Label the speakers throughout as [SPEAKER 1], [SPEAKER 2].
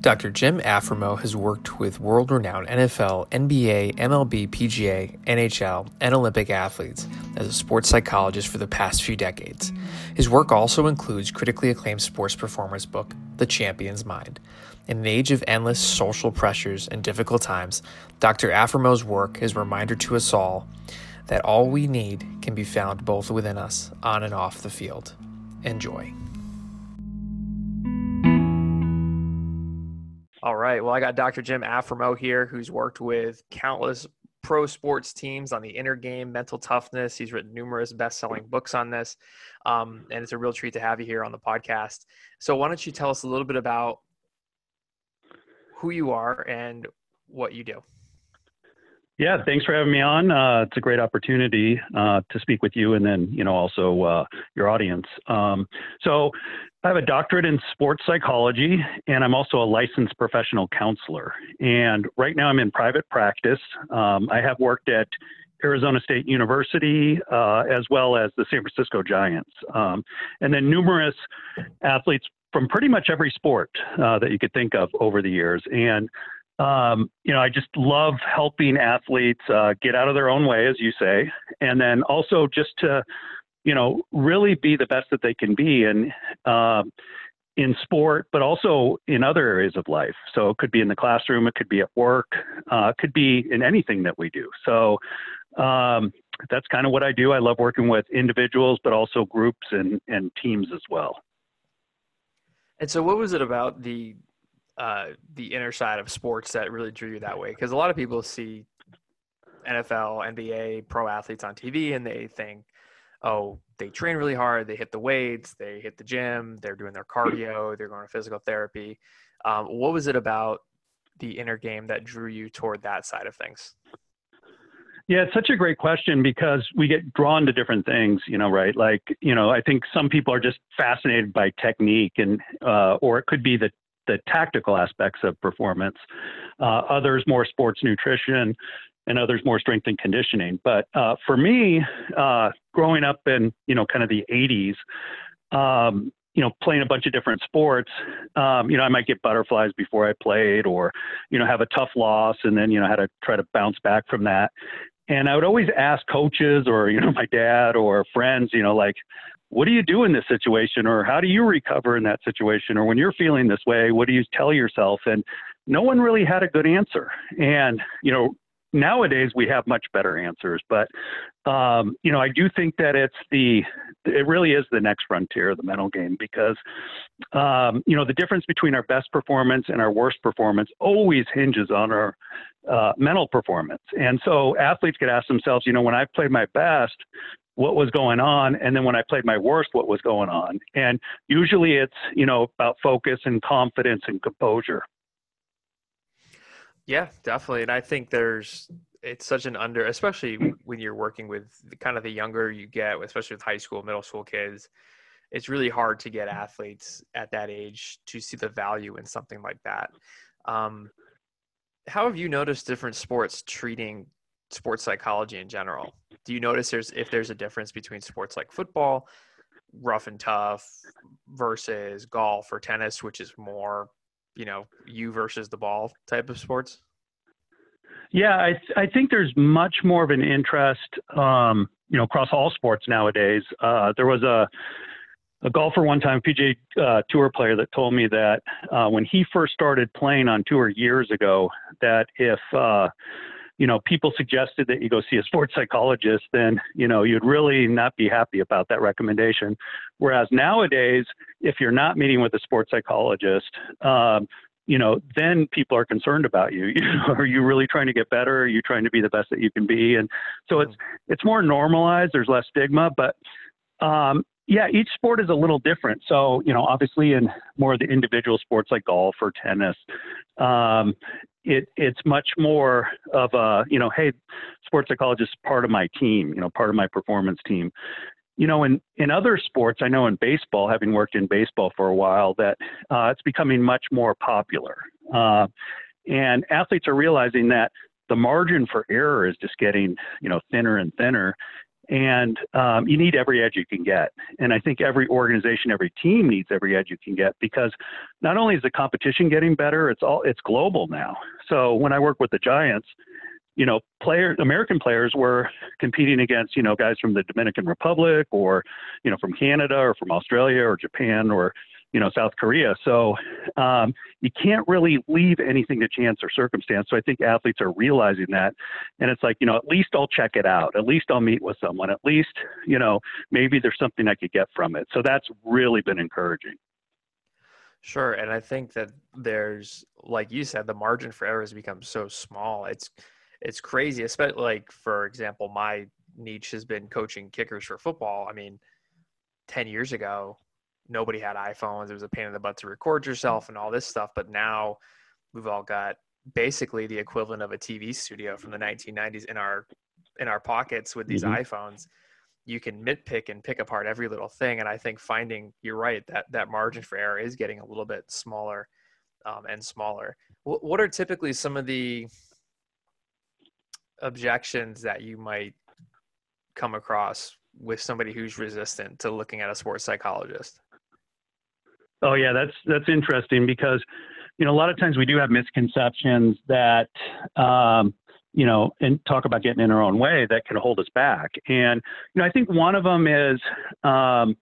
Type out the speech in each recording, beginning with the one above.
[SPEAKER 1] Dr. Jim Afremow has worked with world renowned NFL, NBA, MLB, PGA, NHL, and Olympic athletes as a sports psychologist for the past few decades. His work also includes critically acclaimed sports performance book, The Champion's Mind. In an age of endless social pressures and difficult times, Dr. Afremow's work is a reminder to us all that all we need can be found both within us, on and off the field. Enjoy. Right. Well, I got Dr. Jim Afremow here, who's worked with countless pro sports teams on the inner game, mental toughness. He's written numerous best-selling books on this, um, and it's a real treat to have you here on the podcast. So, why don't you tell us a little bit about who you are and what you do?
[SPEAKER 2] Yeah, thanks for having me on. Uh, it's a great opportunity uh, to speak with you, and then you know also uh, your audience. Um, so, I have a doctorate in sports psychology, and I'm also a licensed professional counselor. And right now, I'm in private practice. Um, I have worked at Arizona State University, uh, as well as the San Francisco Giants, um, and then numerous athletes from pretty much every sport uh, that you could think of over the years. And um, you know, I just love helping athletes uh, get out of their own way, as you say, and then also just to, you know, really be the best that they can be and um, in sport, but also in other areas of life. So it could be in the classroom, it could be at work, uh, it could be in anything that we do. So um, that's kind of what I do. I love working with individuals, but also groups and, and teams as well.
[SPEAKER 1] And so, what was it about the uh, the inner side of sports that really drew you that way? Because a lot of people see NFL, NBA, pro athletes on TV and they think, oh, they train really hard, they hit the weights, they hit the gym, they're doing their cardio, they're going to physical therapy. Um, what was it about the inner game that drew you toward that side of things?
[SPEAKER 2] Yeah, it's such a great question because we get drawn to different things, you know, right? Like, you know, I think some people are just fascinated by technique and, uh, or it could be the the tactical aspects of performance. Uh, others more sports nutrition, and others more strength and conditioning. But uh, for me, uh, growing up in you know kind of the 80s, um, you know, playing a bunch of different sports, um, you know, I might get butterflies before I played, or you know, have a tough loss, and then you know, how to try to bounce back from that. And I would always ask coaches or you know my dad or friends, you know, like, what do you do in this situation or how do you recover in that situation or when you're feeling this way what do you tell yourself and no one really had a good answer and you know nowadays we have much better answers but um, you know i do think that it's the it really is the next frontier of the mental game because um, you know the difference between our best performance and our worst performance always hinges on our uh, mental performance. And so athletes could ask themselves you know when i played my best what was going on? And then when i played my worst what was going on? And usually it's you know about focus and confidence and composure
[SPEAKER 1] yeah definitely and i think there's it's such an under especially when you're working with the, kind of the younger you get especially with high school middle school kids it's really hard to get athletes at that age to see the value in something like that um, how have you noticed different sports treating sports psychology in general. Do you notice there's if there's a difference between sports like football, rough and tough, versus golf or tennis, which is more, you know, you versus the ball type of sports?
[SPEAKER 2] Yeah, I I think there's much more of an interest, um, you know, across all sports nowadays. Uh, there was a a golfer one time, PGA uh, Tour player, that told me that uh, when he first started playing on tour years ago, that if uh, you know, people suggested that you go see a sports psychologist, then, you know, you'd really not be happy about that recommendation. Whereas nowadays, if you're not meeting with a sports psychologist, um, you know, then people are concerned about you. you know, are you really trying to get better? Are you trying to be the best that you can be? And so it's mm-hmm. it's more normalized. There's less stigma, but um, yeah, each sport is a little different. So, you know, obviously in more of the individual sports like golf or tennis, um, it, it's much more of a, you know, hey, sports psychologist is part of my team, you know, part of my performance team. You know, in, in other sports, I know in baseball, having worked in baseball for a while, that uh, it's becoming much more popular. Uh, and athletes are realizing that the margin for error is just getting, you know, thinner and thinner And um, you need every edge you can get. And I think every organization, every team needs every edge you can get because not only is the competition getting better, it's all it's global now. So when I work with the Giants, you know, player American players were competing against, you know, guys from the Dominican Republic or, you know, from Canada or from Australia or Japan or, you know, South Korea. So um, you can't really leave anything to chance or circumstance. So I think athletes are realizing that. And it's like, you know, at least I'll check it out. At least I'll meet with someone. At least, you know, maybe there's something I could get from it. So that's really been encouraging.
[SPEAKER 1] Sure. And I think that there's, like you said, the margin for error has become so small. It's, it's crazy, especially like, for example, my niche has been coaching kickers for football. I mean, 10 years ago, nobody had iPhones. It was a pain in the butt to record yourself and all this stuff. But now we've all got basically the equivalent of a TV studio from the 1990s in our in our pockets with these mm-hmm. iPhones. You can nitpick and pick apart every little thing, and I think finding you're right that that margin for error is getting a little bit smaller um, and smaller. W- what are typically some of the objections that you might come across with somebody who's resistant to looking at a sports psychologist?
[SPEAKER 2] Oh yeah, that's that's interesting because you know a lot of times we do have misconceptions that um, you know and talk about getting in our own way that can hold us back. And you know I think one of them is um,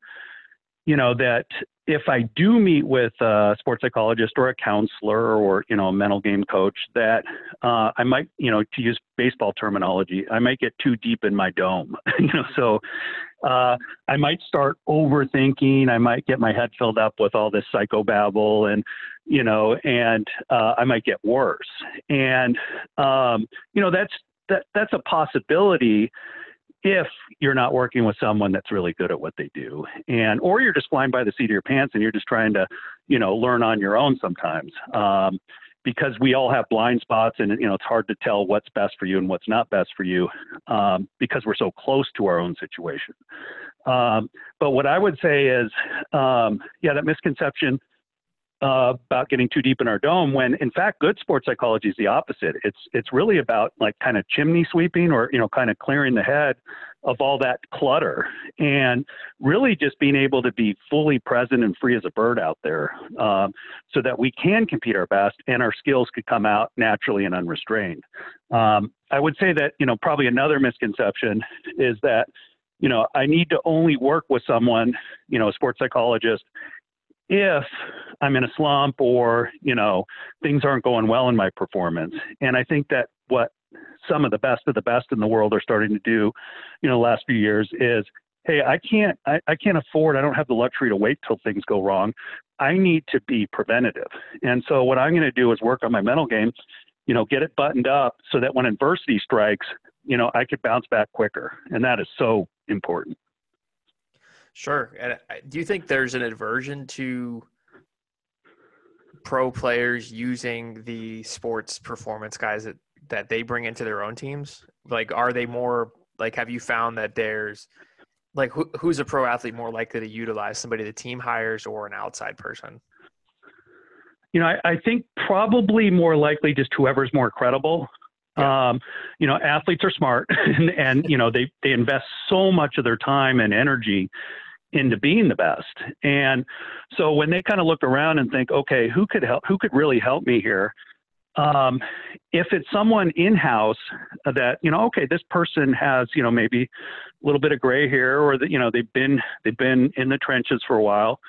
[SPEAKER 2] you know that if I do meet with a sports psychologist or a counselor or you know a mental game coach, that uh, I might you know to use baseball terminology, I might get too deep in my dome. you know, so uh, I might start overthinking. I might get my head filled up with all this psychobabble, and you know, and uh, I might get worse. And um, you know, that's that that's a possibility if you're not working with someone that's really good at what they do and or you're just flying by the seat of your pants and you're just trying to you know learn on your own sometimes um, because we all have blind spots and you know it's hard to tell what's best for you and what's not best for you um, because we're so close to our own situation. Um, but what i would say is um, yeah that misconception uh, about getting too deep in our dome when in fact good sports psychology is the opposite. It's it's really about like kind of chimney sweeping or you know kind of clearing the head of all that clutter and really just being able to be fully present and free as a bird out there um, so that we can compete our best and our skills could come out naturally and unrestrained. Um, i would say that you know probably another misconception is that you know i need to only work with someone you know a sports psychologist if I'm in a slump or, you know, things aren't going well in my performance. And I think that what some of the best of the best in the world are starting to do, you know, last few years is, hey, I can't I, I can't afford, I don't have the luxury to wait till things go wrong. I need to be preventative. And so what I'm gonna do is work on my mental game, you know, get it buttoned up so that when adversity strikes, you know, I could bounce back quicker. And that is so important.
[SPEAKER 1] Sure. And do you think there's an aversion to pro players using the sports performance guys that, that they bring into their own teams? Like, are they more like, have you found that there's like, who, who's a pro athlete more likely to utilize somebody the team hires or an outside person?
[SPEAKER 2] You know, I, I think probably more likely just whoever's more credible. Yeah. Um, you know, athletes are smart and, and, you know, they, they invest so much of their time and energy into being the best. And so when they kind of look around and think, okay, who could help? Who could really help me here? Um, if it's someone in house that you know, okay, this person has you know maybe a little bit of gray hair, or that you know they've been they've been in the trenches for a while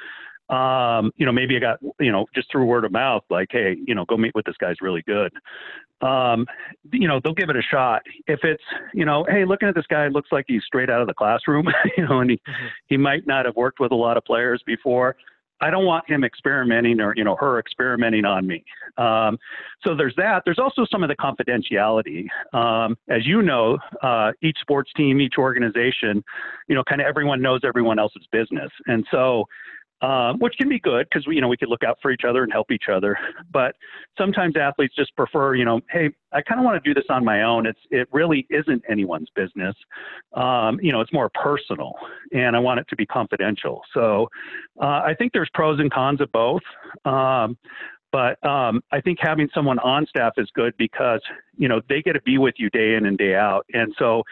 [SPEAKER 2] um, you know, maybe I got, you know, just through word of mouth, like, hey, you know, go meet with this guy's really good. Um, you know, they'll give it a shot. If it's, you know, hey, looking at this guy, looks like he's straight out of the classroom, you know, and he, mm-hmm. he might not have worked with a lot of players before. I don't want him experimenting or, you know, her experimenting on me. Um, so there's that. There's also some of the confidentiality. Um, as you know, uh, each sports team, each organization, you know, kind of everyone knows everyone else's business. And so, um, which can be good because we, you know, we could look out for each other and help each other. But sometimes athletes just prefer, you know, hey, I kind of want to do this on my own. It's it really isn't anyone's business. Um, you know, it's more personal, and I want it to be confidential. So uh, I think there's pros and cons of both. Um, but um, I think having someone on staff is good because you know they get to be with you day in and day out, and so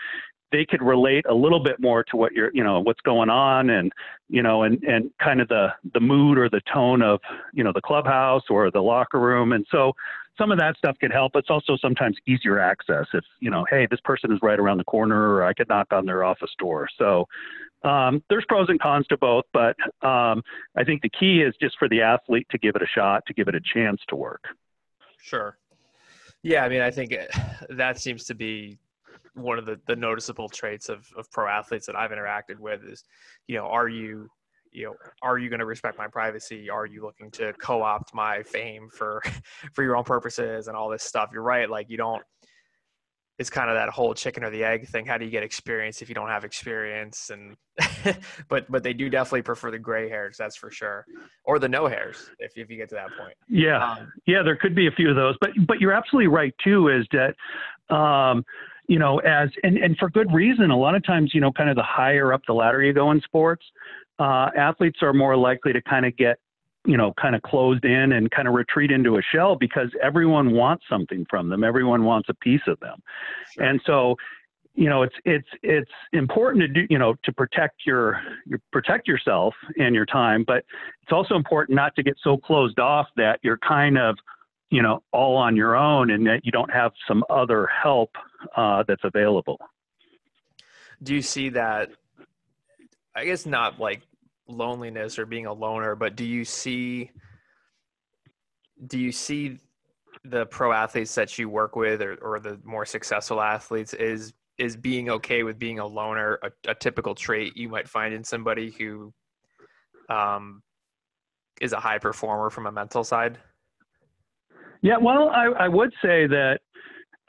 [SPEAKER 2] they could relate a little bit more to what you're, you know, what's going on and, you know, and, and kind of the, the mood or the tone of, you know, the clubhouse or the locker room. And so some of that stuff could help. It's also sometimes easier access if, you know, hey, this person is right around the corner or I could knock on their office door. So um, there's pros and cons to both, but um, I think the key is just for the athlete to give it a shot, to give it a chance to work.
[SPEAKER 1] Sure. Yeah, I mean, I think that seems to be one of the, the noticeable traits of, of pro athletes that I've interacted with is, you know, are you, you know, are you going to respect my privacy? Are you looking to co-opt my fame for, for your own purposes and all this stuff? You're right. Like you don't, it's kind of that whole chicken or the egg thing. How do you get experience if you don't have experience? And, but, but they do definitely prefer the gray hairs. That's for sure. Or the no hairs if, if you get to that point.
[SPEAKER 2] Yeah. Um, yeah. There could be a few of those, but, but you're absolutely right too, is that, um, you know, as and, and for good reason. A lot of times, you know, kind of the higher up the ladder you go in sports, uh, athletes are more likely to kind of get, you know, kind of closed in and kind of retreat into a shell because everyone wants something from them. Everyone wants a piece of them, sure. and so. You know, it's it's it's important to do you know to protect your, your protect yourself and your time, but it's also important not to get so closed off that you're kind of you know, all on your own and that you don't have some other help uh, that's available.
[SPEAKER 1] Do you see that? I guess not like loneliness or being a loner, but do you see? Do you see the pro athletes that you work with, or, or the more successful athletes, is is being okay with being a loner a, a typical trait you might find in somebody who um, is a high performer from a mental side?
[SPEAKER 2] Yeah, well, I, I would say that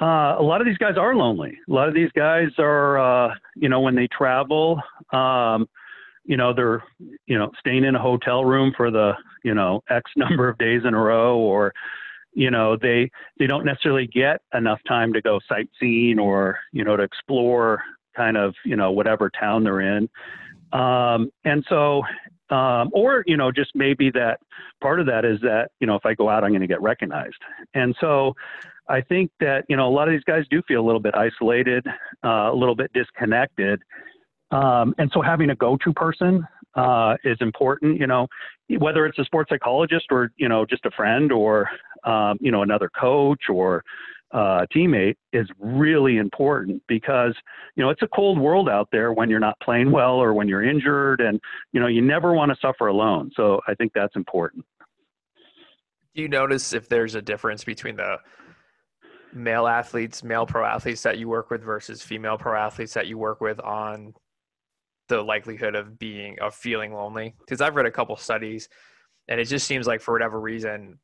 [SPEAKER 2] uh, a lot of these guys are lonely. A lot of these guys are, uh, you know, when they travel, um, you know, they're, you know, staying in a hotel room for the, you know, X number of days in a row, or, you know, they they don't necessarily get enough time to go sightseeing or, you know, to explore kind of, you know, whatever town they're in. Um, and so um, or you know just maybe that part of that is that you know if i go out i'm going to get recognized. And so i think that you know a lot of these guys do feel a little bit isolated uh, a little bit disconnected. Um, and so having a go-to person uh, is important you know whether it's a sports psychologist or you know just a friend or um, you know another coach or uh, teammate is really important because you know it's a cold world out there when you're not playing well or when you're injured, and you know you never want to suffer alone. So I think that's important.
[SPEAKER 1] Do you notice if there's a difference between the male athletes, male pro athletes that you work with versus female pro athletes that you work with on the likelihood of being of feeling lonely? Because I've read a couple studies, and it just seems like for whatever reason,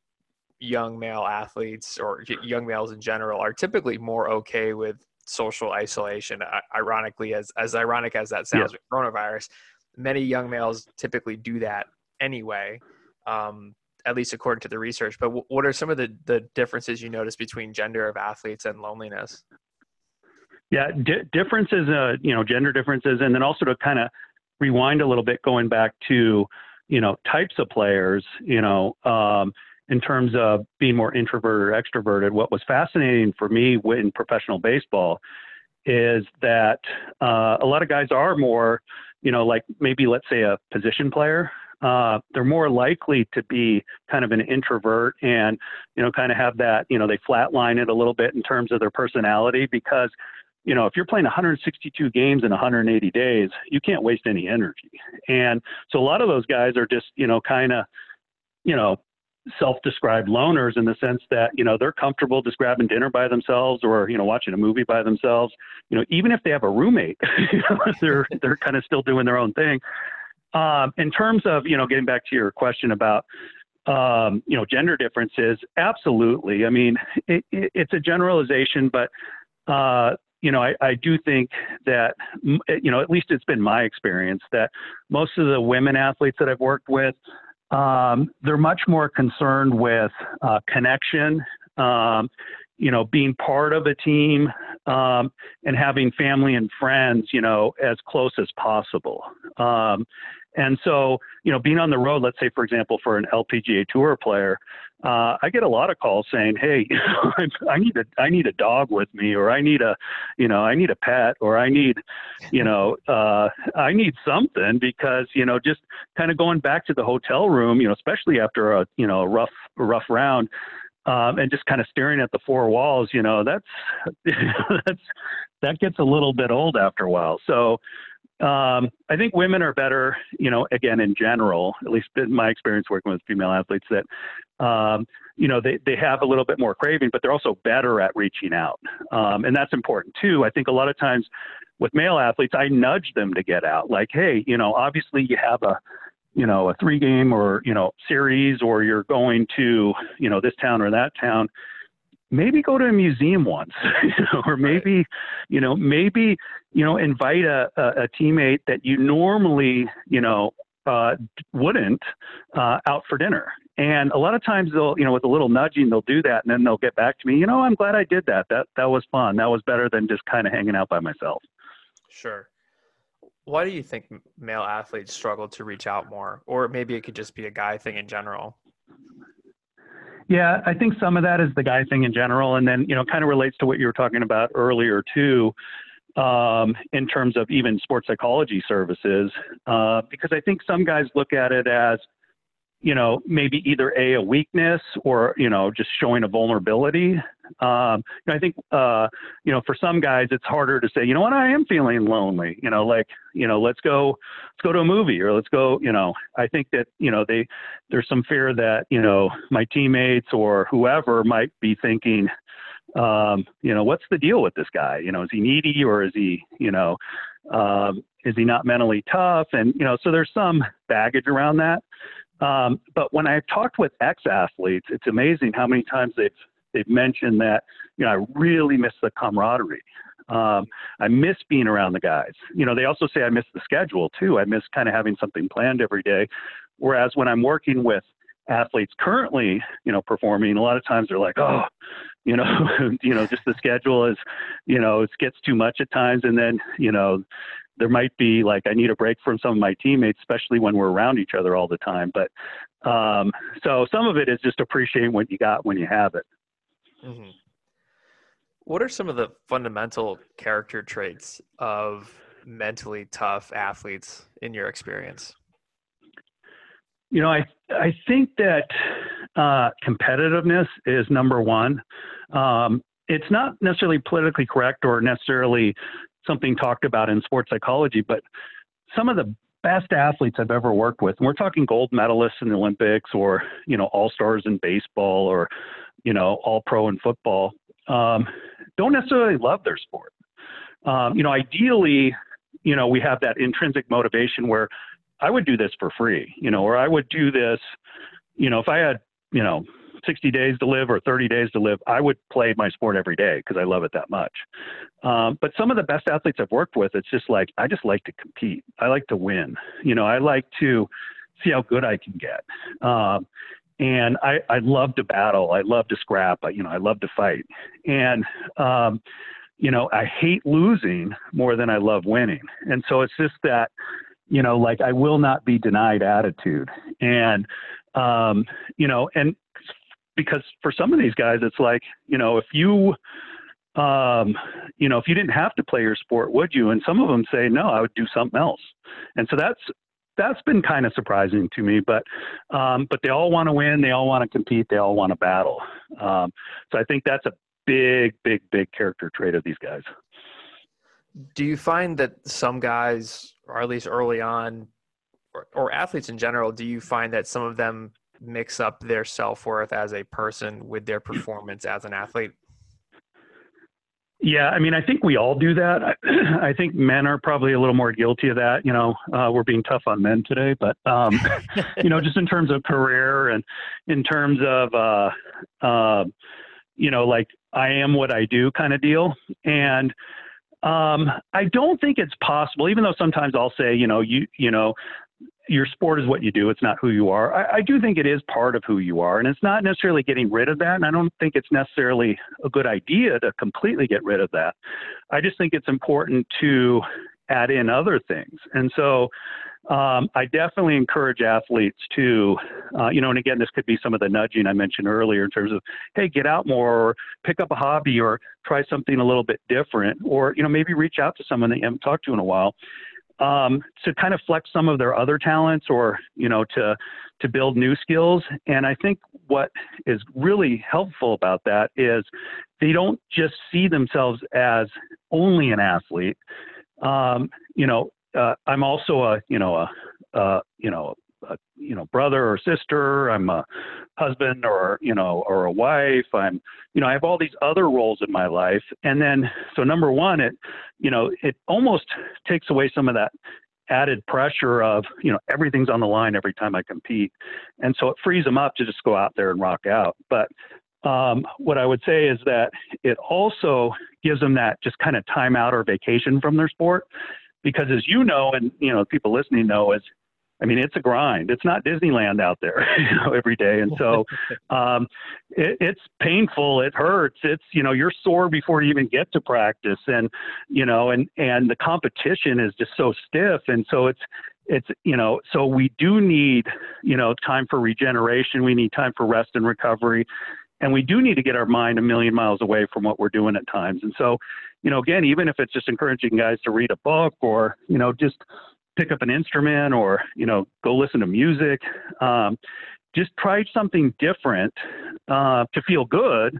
[SPEAKER 1] young male athletes or young males in general are typically more okay with social isolation. Ironically, as as ironic as that sounds with coronavirus, many young males typically do that anyway. Um, at least according to the research. But w- what are some of the, the differences you notice between gender of athletes and loneliness?
[SPEAKER 2] Yeah, di- differences, uh, you know, gender differences, and then also to kind of rewind a little bit, going back to, you know, types of players. You know, um, in terms of being more introverted or extroverted. What was fascinating for me in professional baseball is that uh, a lot of guys are more, you know, like maybe let's say a position player. Uh, they're more likely to be kind of an introvert and, you know, kind of have that, you know, they flatline it a little bit in terms of their personality because, you know, if you're playing 162 games in 180 days, you can't waste any energy. And so a lot of those guys are just, you know, kind of, you know, self-described loners in the sense that you know they're comfortable just grabbing dinner by themselves or you know watching a movie by themselves. You know even if they have a roommate they're they're kind of still doing their own thing. Um, in terms of you know getting back to your question about um, you know gender differences absolutely. I mean it, it, it's a generalization but uh, you know I, I do think that you know at least it's been my experience that most of the women athletes that i've worked with um, they're much more concerned with uh, connection, um, you know, being part of a team, um, and having family and friends, you know, as close as possible. And so, you know, being on the road, let's say, for example, for an LPGA Tour player, uh, I get a lot of calls saying, "Hey, I need a I need a dog with me, or I need a, you know, I need a pet, or I need, you know, uh, I need something because you know, just kind of going back to the hotel room, you know, especially after a you know a rough rough round." Um, and just kind of staring at the four walls, you know, that's that's that gets a little bit old after a while. So, um, I think women are better, you know, again, in general, at least in my experience working with female athletes, that, um, you know, they, they have a little bit more craving, but they're also better at reaching out. Um, and that's important too. I think a lot of times with male athletes, I nudge them to get out. Like, hey, you know, obviously you have a, you know, a three game or, you know, series, or you're going to, you know, this town or that town maybe go to a museum once, you know, or maybe, you know, maybe, you know, invite a, a, a teammate that you normally, you know, uh, wouldn't uh, out for dinner. And a lot of times they'll, you know, with a little nudging, they'll do that, and then they'll get back to me. You know, I'm glad I did that. That that was fun. That was better than just kind of hanging out by myself.
[SPEAKER 1] Sure. Why do you think male athletes struggle to reach out more, or maybe it could just be a guy thing in general?
[SPEAKER 2] Yeah, I think some of that is the guy thing in general, and then you know, kind of relates to what you were talking about earlier too, um, in terms of even sports psychology services, uh, because I think some guys look at it as you know, maybe either a a weakness or you know just showing a vulnerability. Um, I think uh, you know for some guys it's harder to say, you know what, I am feeling lonely. You know, like you know, let's go, let's go to a movie or let's go. You know, I think that you know they there's some fear that you know my teammates or whoever might be thinking, um, you know, what's the deal with this guy? You know, is he needy or is he you know um, is he not mentally tough? And you know, so there's some baggage around that. Um, but when I've talked with ex-athletes, it's amazing how many times they've they've mentioned that you know I really miss the camaraderie. Um, I miss being around the guys. You know, they also say I miss the schedule too. I miss kind of having something planned every day. Whereas when I'm working with athletes currently, you know, performing, a lot of times they're like, oh, you know, you know, just the schedule is, you know, it gets too much at times, and then you know, there might be like I need a break from some of my teammates, especially when we're around each other all the time. But um, so some of it is just appreciating what you got when you have it.
[SPEAKER 1] Mm-hmm. What are some of the fundamental character traits of mentally tough athletes in your experience?
[SPEAKER 2] You know, I I think that uh, competitiveness is number one. Um, it's not necessarily politically correct or necessarily something talked about in sports psychology, but some of the best athletes I've ever worked with, and we're talking gold medalists in the Olympics or, you know, all stars in baseball or, you know, all pro in football, um, don't necessarily love their sport. Um, you know, ideally, you know, we have that intrinsic motivation where I would do this for free, you know, or I would do this, you know, if I had, you know, 60 days to live or 30 days to live, I would play my sport every day because I love it that much. Um, but some of the best athletes I've worked with, it's just like, I just like to compete. I like to win. You know, I like to see how good I can get. Um, and I, I love to battle. I love to scrap. I, you know, I love to fight. And, um, you know, I hate losing more than I love winning. And so it's just that, you know, like I will not be denied attitude. And, um, you know, and because for some of these guys, it's like, you know, if you, um, you know, if you didn't have to play your sport, would you? And some of them say, no, I would do something else. And so that's, that's been kind of surprising to me, but, um, but they all want to win. They all want to compete. They all want to battle. Um, so I think that's a big, big, big character trait of these guys.
[SPEAKER 1] Do you find that some guys, or at least early on, or, or athletes in general, do you find that some of them mix up their self worth as a person with their performance as an athlete?
[SPEAKER 2] Yeah, I mean, I think we all do that. I, I, think men are probably a little more guilty of that. You know, uh, we're being tough on men today, but um, you know, just in terms of career and in terms of, uh, uh, you know, like I am what I do kind of deal. And um, I don't think it's possible, even though sometimes I'll say, you know, you, you know, your sport is what you do. It's not who you are. I, I, do think it is part of who you are, and it's not necessarily getting rid of that. And I don't think it's necessarily a good idea to completely get rid of that. I just think it's important to add in other things. And so, um, I definitely encourage athletes to, uh, you know, and again, this could be some of the nudging I mentioned earlier in terms of, hey, get out more, or pick up a hobby, or try something a little bit different, or you know, maybe reach out to someone that you haven't talked to in a while, um, to kind of flex some of their other talents, or you know, to to build new skills. And I think what is really helpful about that is they don't just see themselves as only an athlete. Um, you know, uh, I'm also a you know a uh, you know a, you know brother or sister. I'm a husband or you know or a wife. I'm you know I have all these other roles in my life, and then so number one, it you know it almost takes away some of that added pressure of you know everything's on the line every time I compete, and so it frees them up to just go out there and rock out. But um, what I would say is that it also gives them that just kind of time out or vacation from their sport because as you know, and you know, people listening know, is I mean, it's a grind. It's not Disneyland out there, you know, every day. And so, um, it, it's painful. It hurts. It's, you know, you're sore before you even get to practice. And, you know, and, and the competition is just so stiff. And so it's, it's, you know, so we do need, you know, time for regeneration. We need time for rest and recovery. And we do need to get our mind a million miles away from what we're doing at times. And so, you know, again, even if it's just encouraging guys to read a book or, you know, just pick up an instrument or, you know, go listen to music, um, just try something different uh, to feel good.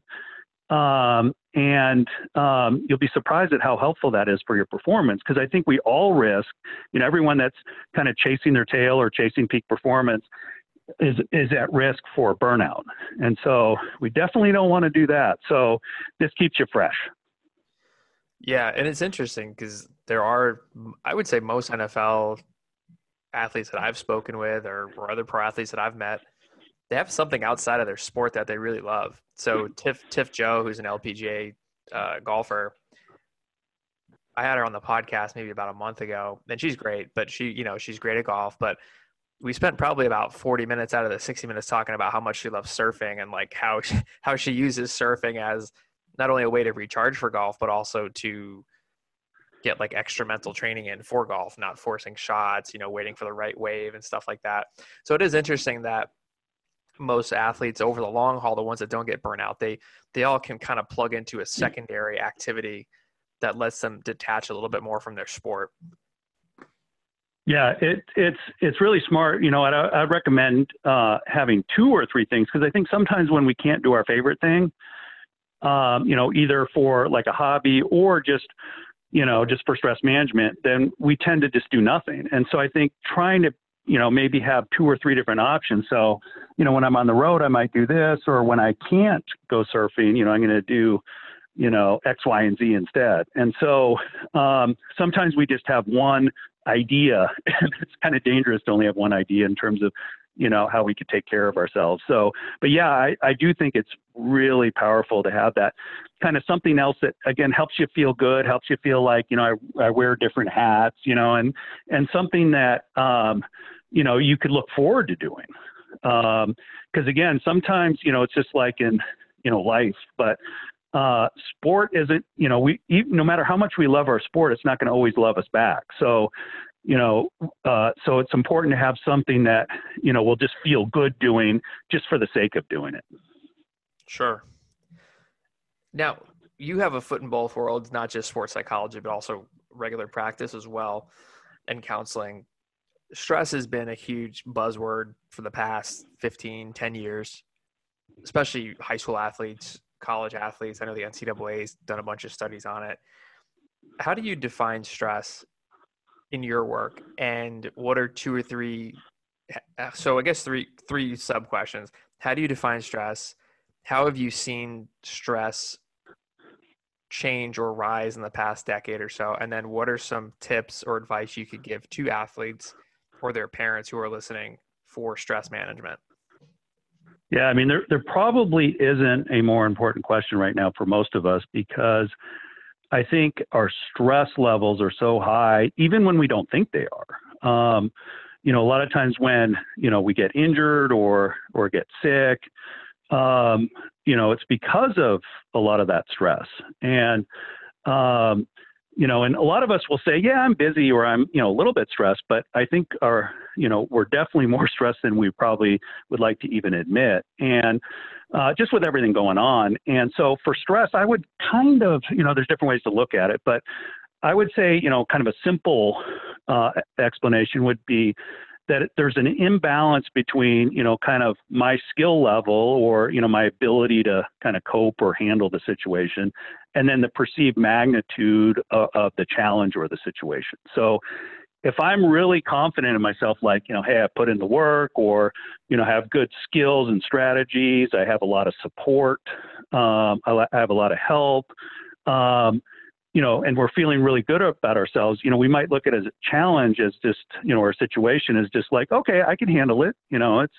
[SPEAKER 2] Um, and um, you'll be surprised at how helpful that is for your performance because I think we all risk, you know, everyone that's kind of chasing their tail or chasing peak performance is is at risk for burnout. And so we definitely don't want to do that. So this keeps you fresh.
[SPEAKER 1] Yeah, and it's interesting because there are, I would say, most NFL athletes that I've spoken with or, or other pro athletes that I've met, they have something outside of their sport that they really love. So Tiff Tiff Joh, who's an LPGA uh, golfer, I had her on the podcast maybe about a month ago, and she's great. But she, you know, she's great at golf. But we spent probably about 40 minutes out of the 60 minutes talking about how much she loves surfing and like how she, how she uses surfing as not only a way to recharge for golf, but also to get like extra mental training in for golf, not forcing shots, you know, waiting for the right wave and stuff like that. So it is interesting that most athletes over the long haul, the ones that don't get burnt out, they they all can kind of plug into a secondary activity that lets them detach a little bit more from their sport.
[SPEAKER 2] Yeah, it, it's it's really smart. You know, I'd, I'd recommend uh, having two or three things because I think sometimes when we can't do our favorite thing, um, you know, either for like a hobby or just, you know, just for stress management, then we tend to just do nothing. And so I think trying to, you know, maybe have two or three different options. So, you know, when I'm on the road, I might do this, or when I can't go surfing, you know, I'm going to do, you know, X, Y, and Z instead. And so um, sometimes we just have one idea, and it's kind of dangerous to only have one idea in terms of you know how we could take care of ourselves so but yeah I, I do think it's really powerful to have that kind of something else that again helps you feel good helps you feel like you know i, I wear different hats you know and and something that um you know you could look forward to doing um because again sometimes you know it's just like in you know life but uh, sport isn't, you know, we no matter how much we love our sport, it's not going to always love us back. So, you know, uh, so it's important to have something that, you know, will just feel good doing just for the sake of doing it.
[SPEAKER 1] Sure. Now, you have a foot in both worlds, not just sports psychology, but also regular practice as well and counseling. Stress has been a huge buzzword for the past 15, 10 years, especially high school athletes, college athletes. I know the NCAA's done a bunch of studies on it. How do you define stress in your work? And what are two or three uh, so i guess three three sub questions. How do you define stress? How have you seen stress change or rise in the past decade or so? And then what are some tips or advice you could give to athletes or their parents who are listening for stress management?
[SPEAKER 2] Yeah i mean there, there probably isn't a more important question right now for most of us because I think our stress levels are so high, even when we don't think they are. Um, you know, a lot of times when you know we get injured or or get sick, um, you know, it's because of a lot of that stress. And um, you know, and a lot of us will say, yeah, I'm busy or I'm, you know, a little bit stressed, but I think our, you know, we're definitely more stressed than we probably would like to even admit. And uh, just with everything going on. And so for stress, I would kind of, you know, there's different ways to look at it, but I would say, you know, kind of a simple uh, explanation would be that there's an imbalance between, you know, kind of my skill level or, you know, my ability to kind of cope or handle the situation, and then the perceived magnitude of, of the challenge or the situation. So if I'm really confident in myself, like, you know, hey, I put in the work or, you know, have good skills and strategies, I have a lot of support, um, I have a lot of help, um, you know, and we're feeling really good about ourselves, you know, we might look at it as a challenge as just, you know, our situation is just like, okay, I can handle it. You know, it's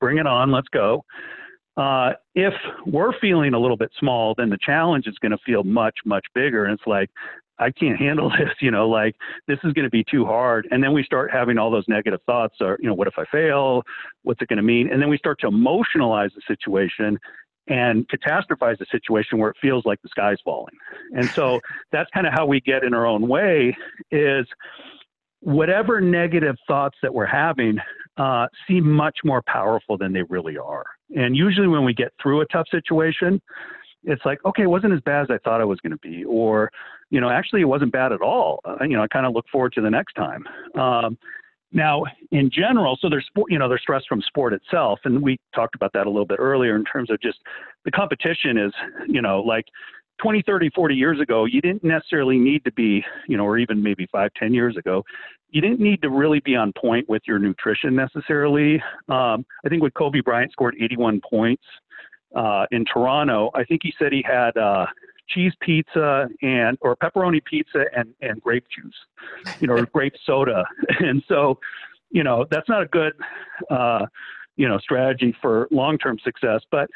[SPEAKER 2] bring it on, let's go. Uh, if we're feeling a little bit small, then the challenge is going to feel much, much bigger. And it's like, I can't handle this, you know, like this is going to be too hard. And then we start having all those negative thoughts or, you know, what if I fail? What's it going to mean? And then we start to emotionalize the situation and catastrophize the situation where it feels like the sky's falling. And so that's kind of how we get in our own way is whatever negative thoughts that we're having uh, seem much more powerful than they really are. And usually when we get through a tough situation, it's like, okay, it wasn't as bad as I thought it was going to be, or, you know, actually it wasn't bad at all. Uh, you know, I kind of look forward to the next time. Um, now, in general, so there's you know there's stress from sport itself, and we talked about that a little bit earlier in terms of just the competition is you know like 20, 30, 40 years ago, you didn't necessarily need to be you know or even maybe five, ten years ago, you didn't need to really be on point with your nutrition necessarily. Um, I think when Kobe Bryant scored 81 points uh, in Toronto, I think he said he had. Uh, cheese pizza and or pepperoni pizza and and grape juice, you know, or grape soda. And so, you know, that's not a good uh, you know strategy for long term success. But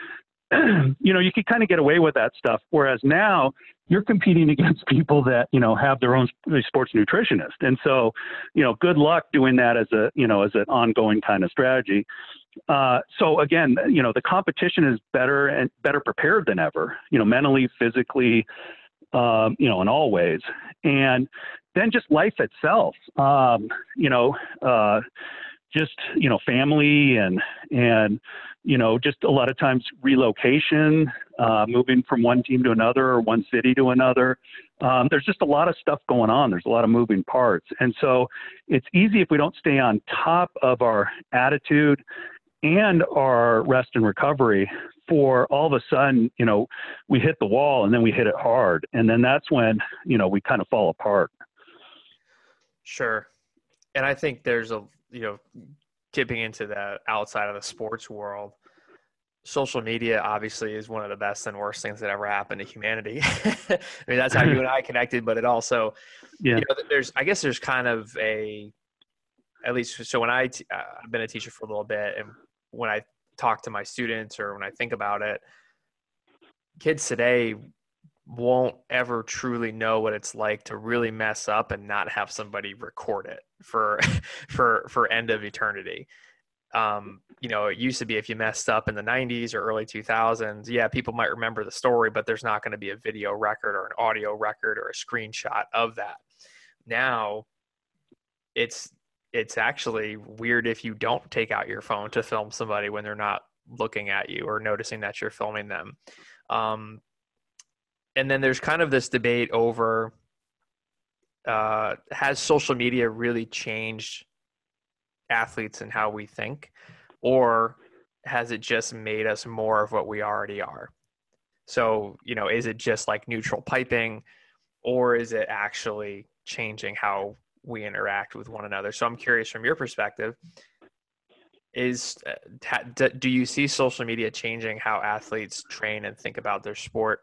[SPEAKER 2] you know, you could kind of get away with that stuff. Whereas now you're competing against people that you know have their own sports nutritionist, and so you know, good luck doing that as a you know as an ongoing kind of strategy. Uh, so again, you know, the competition is better and better prepared than ever, you know, mentally, physically, um, you know, in all ways. And then just life itself, um, you know, uh, just, you know, family and, and, you know, just a lot of times relocation, uh, moving from one team to another or one city to another. Um, there's just a lot of stuff going on. There's a lot of moving parts. And so it's easy if we don't stay on top of our attitude and our rest and recovery for all of a sudden, you know, we hit the wall and then we hit it hard. And then that's when, you know, we kind of fall apart.
[SPEAKER 1] Sure. And I think there's a, you know, tipping into the outside of the sports world, social media obviously is one of the best and worst things that ever happened to humanity. I mean, that's how you and I connected, but it also, yeah. you know, there's, I guess there's kind of a, at least, so when I, t- uh, I've been a teacher for a little bit and when I talk to my students or when I think about it, kids today won't ever truly know what it's like to really mess up and not have somebody record it for for for end of eternity um, you know it used to be if you messed up in the 90s or early 2000s yeah people might remember the story but there's not going to be a video record or an audio record or a screenshot of that now it's it's actually weird if you don't take out your phone to film somebody when they're not looking at you or noticing that you're filming them. Um, and then there's kind of this debate over uh, has social media really changed athletes and how we think, or has it just made us more of what we already are? So, you know, is it just like neutral piping, or is it actually changing how we interact with one another. So I'm curious from your perspective, is uh, do you see social media changing how athletes train and think about their sport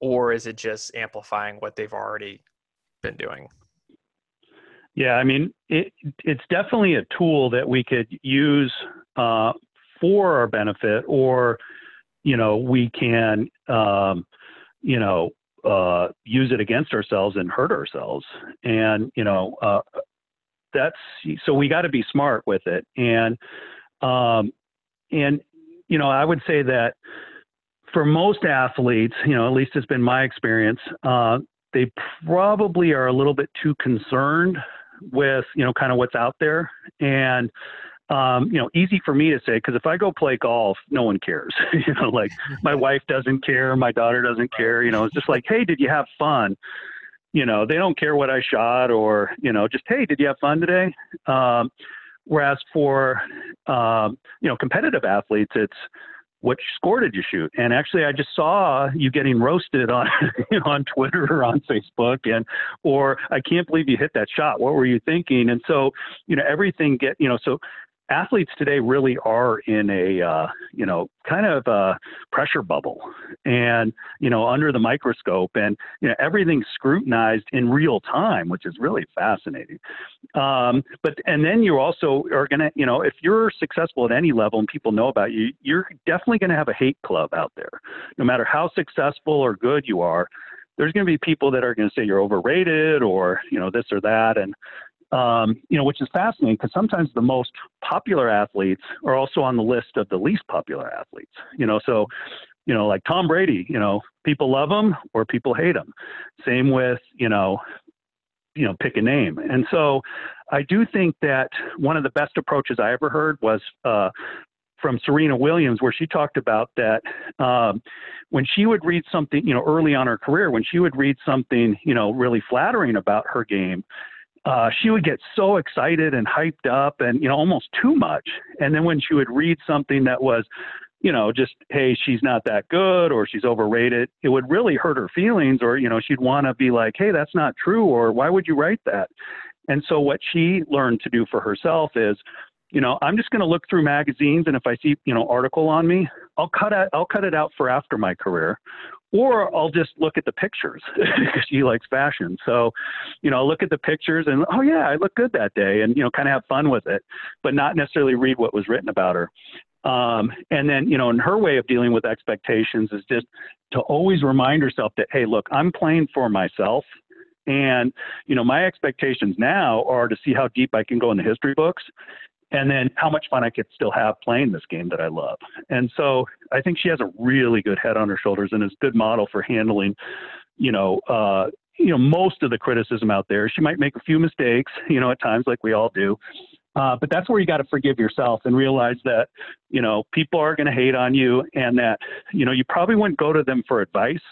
[SPEAKER 1] or is it just amplifying what they've already been doing
[SPEAKER 2] yeah i mean it, it's definitely a tool that we could use uh, for our benefit or you know we can um, you know uh, use it against ourselves and hurt ourselves. And you know, uh, that's so we got to be smart with it. And um, and you know, I would say that for most athletes, you know, at least it's been my experience, uh, they probably are a little bit too concerned with you know kind of what's out there and um, you know, easy for me to say because if I go play golf, no one cares. you know, like my wife doesn't care, my daughter doesn't care. You know, it's just like, hey, did you have fun? You know, they don't care what I shot or you know, just hey, did you have fun today? Um, whereas for um, you know competitive athletes, it's what score did you shoot? And actually, I just saw you getting roasted on you know, on Twitter or on Facebook, and or I can't believe you hit that shot. What were you thinking? And so, you know, everything get you know, so athletes today really are in a uh, you know kind of a pressure bubble and you know under the microscope and you know everything's scrutinized in real time which is really fascinating. Um, but and then you also are going to you know if you're successful at any level and people know about you you're definitely going to have a hate club out there. No matter how successful or good you are there's going to be people that are going to say you're overrated or you know this or that. And um, you know, which is fascinating because sometimes the most popular athletes are also on the list of the least popular athletes. You know, so you know, like Tom Brady, you know, people love him or people hate him. Same with you know, you know, pick a name. And so, I do think that one of the best approaches I ever heard was uh, from Serena Williams, where she talked about that um, when she would read something, you know, early on her career, when she would read something, you know, really flattering about her game, uh, she would get so excited and hyped up and you know almost too much. And then when she would read something that was you know just hey she's not that good or she's overrated it would really hurt her feelings or you know she'd want to be like hey that's not true or why would you write that? And so what she learned to do for herself is you know i'm just going to look through magazines and if i see you know article on me i'll cut it i'll cut it out for after my career or I'll just look at the pictures because she likes fashion. So, you know, I'll look at the pictures and oh yeah, I look good that day, and you know, kind of have fun with it, but not necessarily read what was written about her. Um, and then, you know, in her way of dealing with expectations is just to always remind herself that hey, look, I'm playing for myself. And, you know, my expectations now are to see how deep I can go in the history books and then how much fun I could still have playing this game that I love. And so I think she has a really good head on her shoulders and is a good model for handling, you know, uh, you know, most of the criticism out there. She might make a few mistakes, you know, at times like we all do. Uh, but that's where you got to forgive yourself and realize that, you know, people are going to hate on you and that, you know, you probably wouldn't go to them for advice.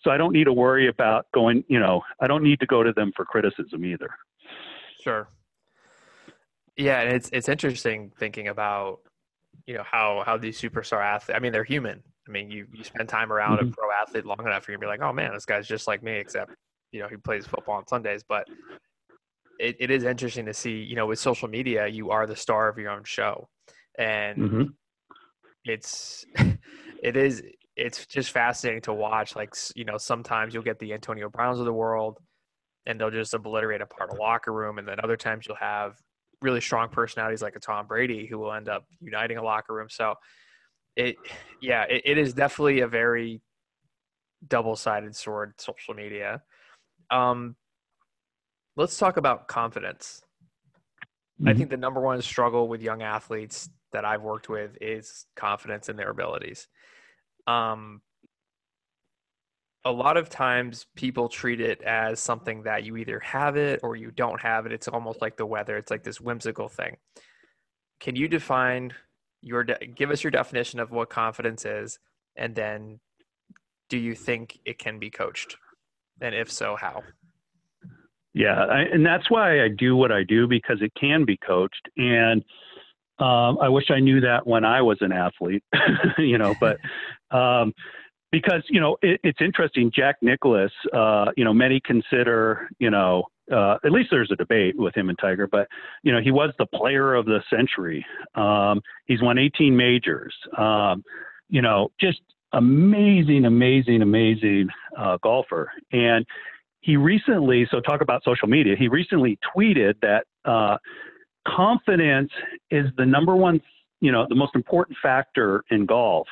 [SPEAKER 2] So I don't need to worry about going, you know, I don't need to go to them for criticism either.
[SPEAKER 1] Sure. Yeah, and it's it's interesting thinking about you know how how these superstar athletes. I mean, they're human. I mean, you you spend time around mm-hmm. a pro athlete long enough, you're gonna be like, oh man, this guy's just like me, except you know he plays football on Sundays. But it, it is interesting to see. You know, with social media, you are the star of your own show, and mm-hmm. it's it is it's just fascinating to watch. Like you know, sometimes you'll get the Antonio Browns of the world, and they'll just obliterate a part of locker room, and then other times you'll have really strong personalities like a Tom Brady who will end up uniting a locker room. So it, yeah, it, it is definitely a very double-sided sword. Social media. Um, let's talk about confidence. Mm-hmm. I think the number one struggle with young athletes that I've worked with is confidence in their abilities. Um, a lot of times people treat it as something that you either have it or you don't have it. It's almost like the weather. It's like this whimsical thing. Can you define your de- give us your definition of what confidence is and then do you think it can be coached? And if so, how?
[SPEAKER 2] Yeah, I, and that's why I do what I do because it can be coached and um, I wish I knew that when I was an athlete, you know, but um, because you know it, it's interesting. Jack Nicklaus, uh, you know, many consider you know uh, at least there's a debate with him and Tiger, but you know he was the player of the century. Um, he's won 18 majors. Um, you know, just amazing, amazing, amazing uh, golfer. And he recently, so talk about social media. He recently tweeted that uh, confidence is the number one, you know, the most important factor in golf,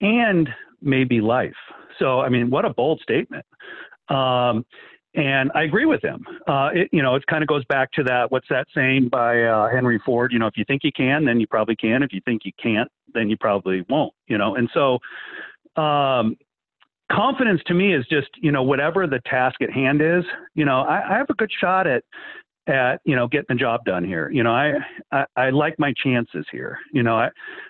[SPEAKER 2] and maybe life. So, I mean, what a bold statement. Um, and I agree with him. Uh, it, you know, it kind of goes back to that. What's that saying by uh, Henry Ford? You know, if you think you can, then you probably can. If you think you can't, then you probably won't. You know, and so, um, confidence to me is just you know whatever the task at hand is you know I, I, have a good shot at at you know getting the job done here. You know I, I i like my chances here. You know i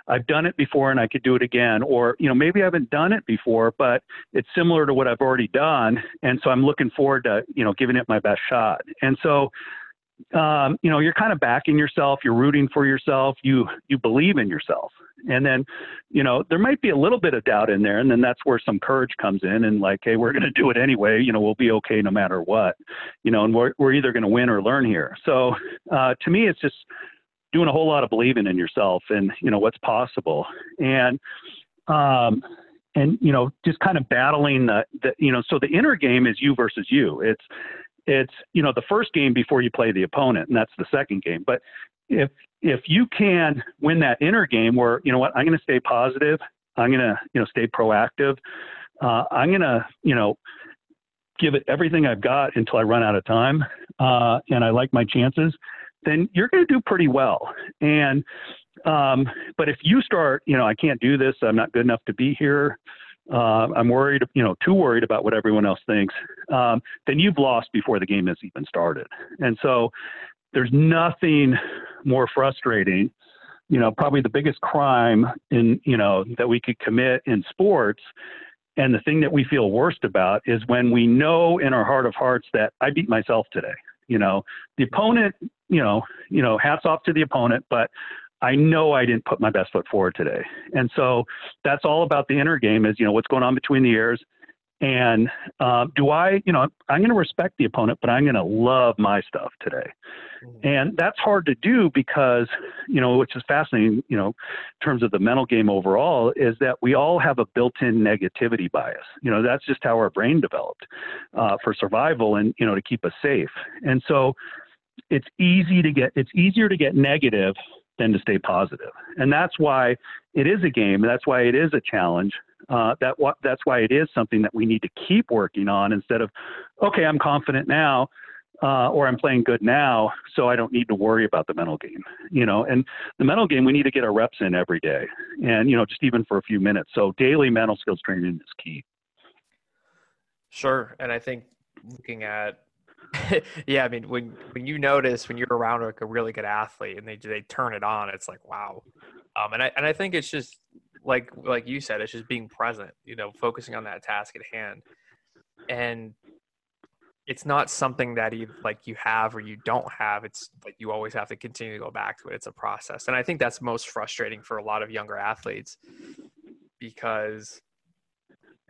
[SPEAKER 2] i've done it before and i could do it again. Or you know maybe i haven't done it before but it's similar to what i've already done. And so i'm looking forward to you know giving it my best shot. And so um, you know, you're kind of backing yourself, you're rooting for yourself, you you believe in yourself. And then, you know, there might be a little bit of doubt in there, and then that's where some courage comes in and like, hey, we're gonna do it anyway, you know, we'll be okay no matter what. You know, and we're we're either gonna win or learn here. So uh, to me it's just doing a whole lot of believing in yourself and, you know, what's possible. And um and you know just kind of battling the, the you know so the inner game is you versus you it's it's you know the first game before you play the opponent and that's the second game but if if you can win that inner game where you know what i'm going to stay positive i'm going to you know stay proactive uh, i'm going to you know give it everything i've got until i run out of time uh, and i like my chances then you're going to do pretty well and um, but if you start you know i can't do this i'm not good enough to be here uh, I'm worried, you know, too worried about what everyone else thinks, um, then you've lost before the game has even started. And so there's nothing more frustrating, you know, probably the biggest crime in, you know, that we could commit in sports. And the thing that we feel worst about is when we know in our heart of hearts that I beat myself today. You know, the opponent, you know, you know, hats off to the opponent, but I know I didn't put my best foot forward today. And so that's all about the inner game is, you know, what's going on between the ears. And uh, do I, you know, I'm going to respect the opponent, but I'm going to love my stuff today. Mm-hmm. And that's hard to do because, you know, which is fascinating, you know, in terms of the mental game overall, is that we all have a built in negativity bias. You know, that's just how our brain developed uh, for survival and, you know, to keep us safe. And so, it's easy to get it's easier to get negative than to stay positive. And that's why it is a game. That's why it is a challenge. Uh, that that's why it is something that we need to keep working on instead of, okay, I'm confident now, uh, or I'm playing good now, so I don't need to worry about the mental game. You know, and the mental game we need to get our reps in every day, and you know, just even for a few minutes. So daily mental skills training is key.
[SPEAKER 1] Sure, and I think looking at yeah, I mean, when when you notice when you're around like a really good athlete and they they turn it on, it's like wow. Um, and I and I think it's just like like you said, it's just being present. You know, focusing on that task at hand, and it's not something that you like you have or you don't have. It's like you always have to continue to go back to it. It's a process, and I think that's most frustrating for a lot of younger athletes because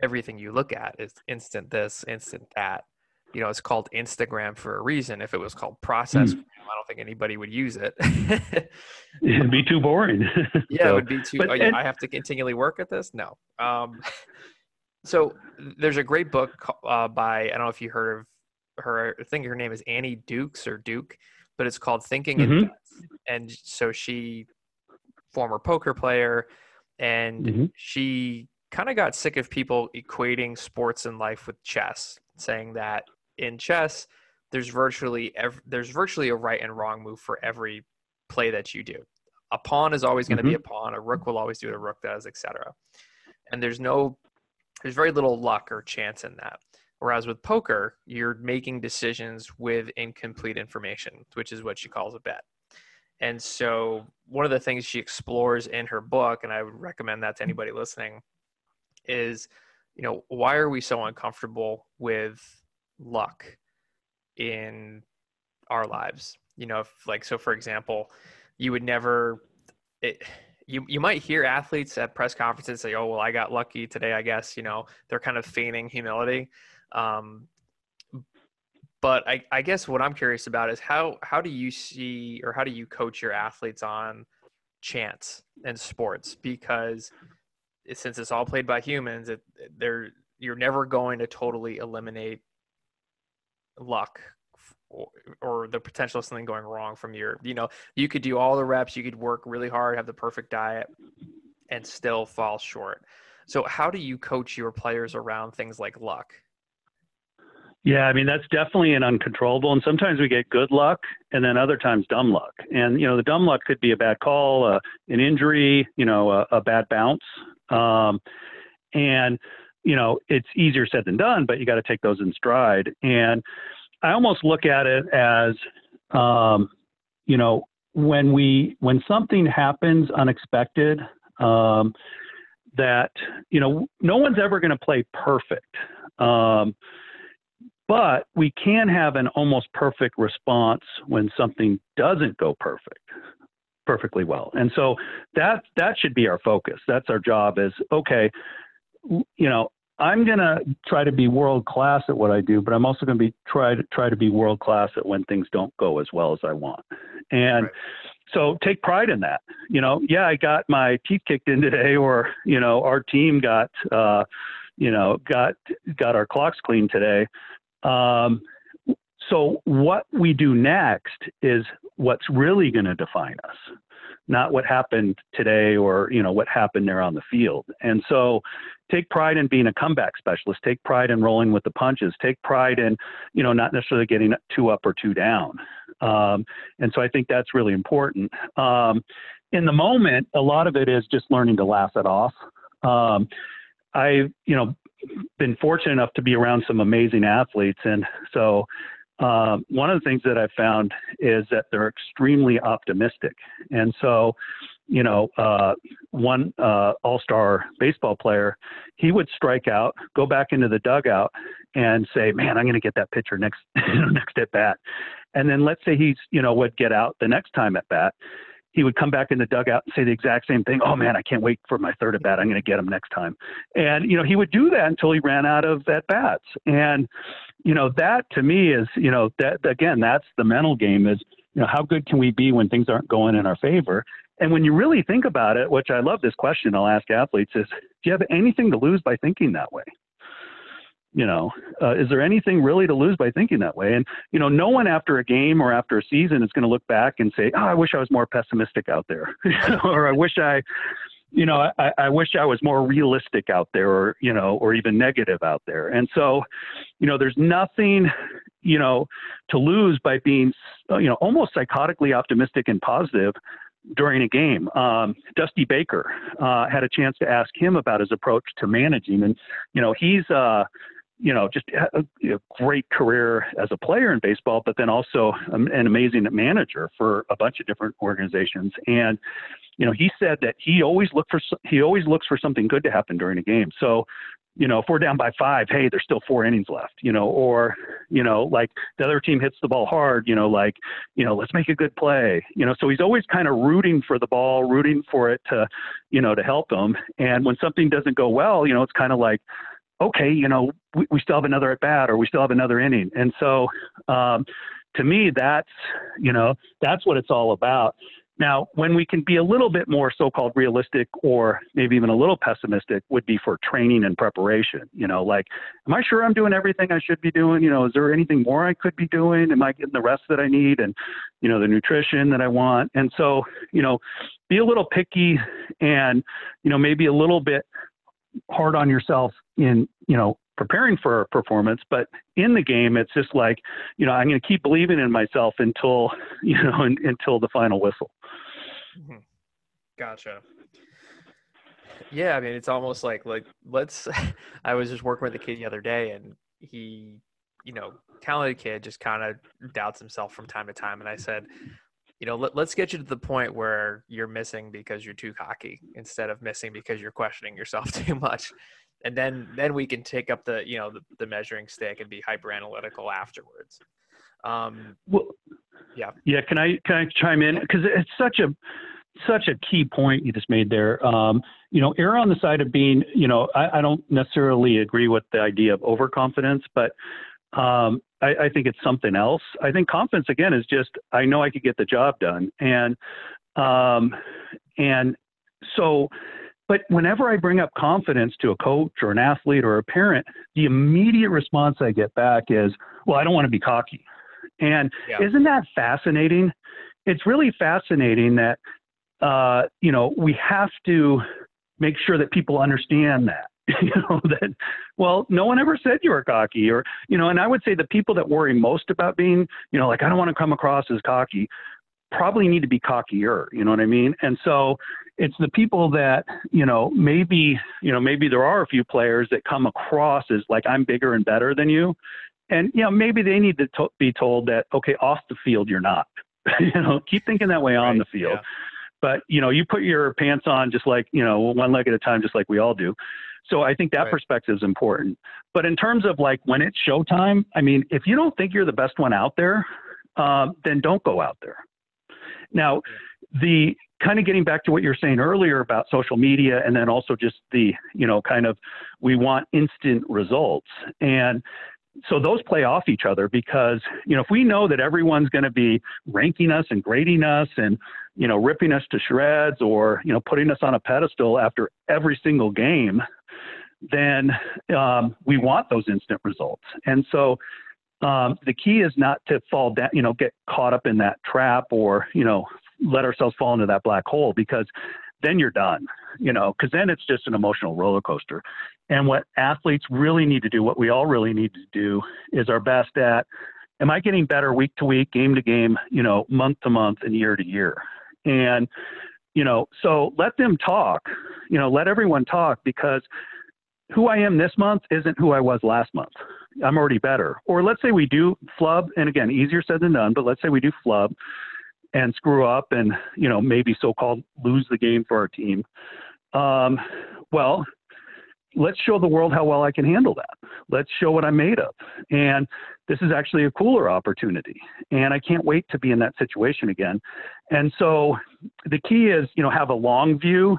[SPEAKER 1] everything you look at is instant this, instant that you know, it's called Instagram for a reason. If it was called Process, mm. I don't think anybody would use it.
[SPEAKER 2] It'd be too boring.
[SPEAKER 1] yeah, so, it would be too. But, oh, yeah, and, I have to continually work at this. No. Um, so there's a great book uh, by I don't know if you heard of her. I think her name is Annie Dukes or Duke, but it's called Thinking mm-hmm. And so she, former poker player, and mm-hmm. she kind of got sick of people equating sports and life with chess, saying that in chess, there's virtually ev- there's virtually a right and wrong move for every play that you do. A pawn is always going to mm-hmm. be a pawn. A rook will always do what a rook does, etc. And there's no there's very little luck or chance in that. Whereas with poker, you're making decisions with incomplete information, which is what she calls a bet. And so, one of the things she explores in her book, and I would recommend that to anybody listening, is you know why are we so uncomfortable with luck in our lives. You know if like so for example you would never it, you you might hear athletes at press conferences say oh well i got lucky today i guess you know they're kind of feigning humility. Um, but I, I guess what i'm curious about is how how do you see or how do you coach your athletes on chance in sports? Because since it's all played by humans it, you're never going to totally eliminate luck or, or, the potential of something going wrong from your you know you could do all the reps you could work really hard have the perfect diet and still fall short so how do you coach your players around things like luck
[SPEAKER 2] yeah, I mean that's definitely an uncontrollable, and sometimes we get good luck, and then other times dumb luck. And you know, the dumb luck could be a bad call, uh, an injury, you know, a, a bad bounce. Um, and you know, it's easier said than done, but you got to take those in stride. And I almost look at it as, um, you know, when we when something happens unexpected, um, that you know, no one's ever going to play perfect. Um, but we can have an almost perfect response when something doesn't go perfect perfectly well. And so that that should be our focus. That's our job is okay, you know, I'm going to try to be world class at what I do, but I'm also going to be try to try to be world class at when things don't go as well as I want. And right. so take pride in that. You know, yeah, I got my teeth kicked in today or, you know, our team got uh, you know, got got our clocks cleaned today. Um, so what we do next is what's really going to define us, not what happened today or you know what happened there on the field. And so take pride in being a comeback specialist. Take pride in rolling with the punches. Take pride in you know not necessarily getting two up or two down. Um, and so I think that's really important. Um, in the moment, a lot of it is just learning to laugh it off. Um, I've you know been fortunate enough to be around some amazing athletes, and so um, one of the things that I've found is that they're extremely optimistic, and so you know, uh, one uh, all-star baseball player, he would strike out, go back into the dugout, and say, "Man, I'm going to get that pitcher next next at bat." And then let's say he's, you know, would get out the next time at bat, he would come back in the dugout and say the exact same thing. Oh man, I can't wait for my third at bat. I'm going to get him next time. And you know, he would do that until he ran out of at bats. And you know, that to me is, you know, that again, that's the mental game is, you know, how good can we be when things aren't going in our favor? And when you really think about it, which I love this question I'll ask athletes is, do you have anything to lose by thinking that way? You know uh, is there anything really to lose by thinking that way? And you know no one after a game or after a season is going to look back and say oh i wish i was more pessimistic out there or i wish i you know I, I wish i was more realistic out there or you know or even negative out there. And so you know there's nothing you know to lose by being you know almost psychotically optimistic and positive during a game. Um, Dusty Baker uh, had a chance to ask him about his approach to managing, and you know he's uh, you know, just a, a, great career as a player in baseball, but then also an amazing manager for a bunch of different organizations. And, you know, he said that he always look for he always looks for something good to happen during a game. So, you know, if we're down by five, hey, there's still four innings left, you know, or, you know, like the other team hits the ball hard, you know, like, you know, let's make a good play, you know, so he's always kind of rooting for the ball, rooting for it to, you know, to help them. And when something doesn't go well, you know, it's kind of like, okay, you know, we, we still have another at bat or we still have another inning. And so, um, to me, that's, you know, that's what it's all about. Now, when we can be a little bit more so-called realistic or maybe even a little pessimistic would be for training and preparation. You know, like, am I sure I'm doing everything I should be doing? You know, is there anything more I could be doing? Am I getting the rest that I need and, you know, the nutrition that I want? And so, you know, be a little picky and, you know, maybe a little bit hard on yourself in you know preparing for a performance but in the game it's just like you know i'm going to keep believing in myself until you know until the final whistle
[SPEAKER 1] mm-hmm. gotcha yeah i mean it's almost like like let's i was just working with a kid the other day and he you know talented kid just kind of doubts himself from time to time and i said you know, let, us get you to the point where you're missing because you're too cocky instead of missing because you're questioning yourself too much. And then, then we can take up the, you know, the, the measuring stick and be hyper analytical afterwards. Um,
[SPEAKER 2] well, yeah. Yeah. Can I, can I chime in? Cause it's such a, such a key point you just made there. Um, you know, err on the side of being, you know, I, I don't necessarily agree with the idea of overconfidence, but um, I, I, think it's something else. I think confidence again is just I know I could get the job done, and um, and so. But whenever I bring up confidence to a coach or an athlete or a parent, the immediate response I get back is, "Well, I don't want to be cocky." And yeah. isn't that fascinating? It's really fascinating that uh, you know we have to make sure that people understand that you know that well no one ever said you were cocky or you know and i would say the people that worry most about being you know like i don't want to come across as cocky probably need to be cockier you know what i mean and so it's the people that you know maybe you know maybe there are a few players that come across as like I'm bigger and better than you, and you know maybe they need to to- be told that okay off the field you're not. you know, keep thinking that way on
[SPEAKER 1] Right,
[SPEAKER 2] the field.
[SPEAKER 1] yeah.
[SPEAKER 2] But you know, you put your pants on just like you know one leg at a time, just like we all do. So I think that
[SPEAKER 1] Right.
[SPEAKER 2] perspective is important. But in terms of like when it's showtime, I mean, if you don't think you're the best one out there, um, then don't go out there. Now, the kind of getting back to what you were saying earlier about social media and then also just the, you know, kind of we want instant results. And so those play off each other because, you know, if we know that everyone's going to be ranking us and grading us and, you know, ripping us to shreds or, you know, putting us on a pedestal after every single game, then um, we want those instant results. And so um, the key is not to fall down, you know, get caught up in that trap or, you know, let ourselves fall into that black hole because then you're done, you know, because then it's just an emotional roller coaster. And what athletes really need to do, what we all really need to do, is our best at am I getting better week to week, game to game, you know, month to month, and year to year? And, you know, so let them talk, you know, let everyone talk because who I am this month isn't who I was last month. I'm already better. Or let's say we do flub, and again, easier said than done, but let's say we do flub and screw up and, you know, maybe so called lose the game for our team. Um, well, let's show the world how well I can handle that. Let's show what I'm made of. And this is actually a cooler opportunity. And I can't wait to be in that situation again. And so the key is, you know, have a long view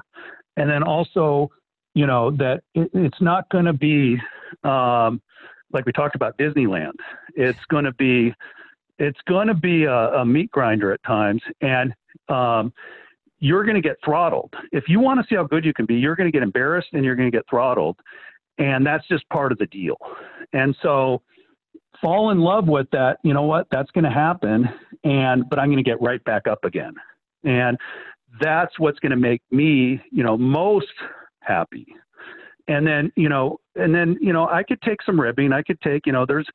[SPEAKER 2] and then also, you know, that it, it's not going to be um, like we talked about Disneyland. It's going to be, it's going to be a, a meat grinder at times. And, um, you're going to get throttled. If you want to see how good you can be, you're going to get embarrassed and you're going to get throttled. And that's just part of the deal. And so fall in love with that. You know what? That's going to happen. And, but I'm going to get right back up again. And that's what's going to make me, you know, most happy. And then, you know, and then, you know, I could take some ribbing. I could take, you know, there's,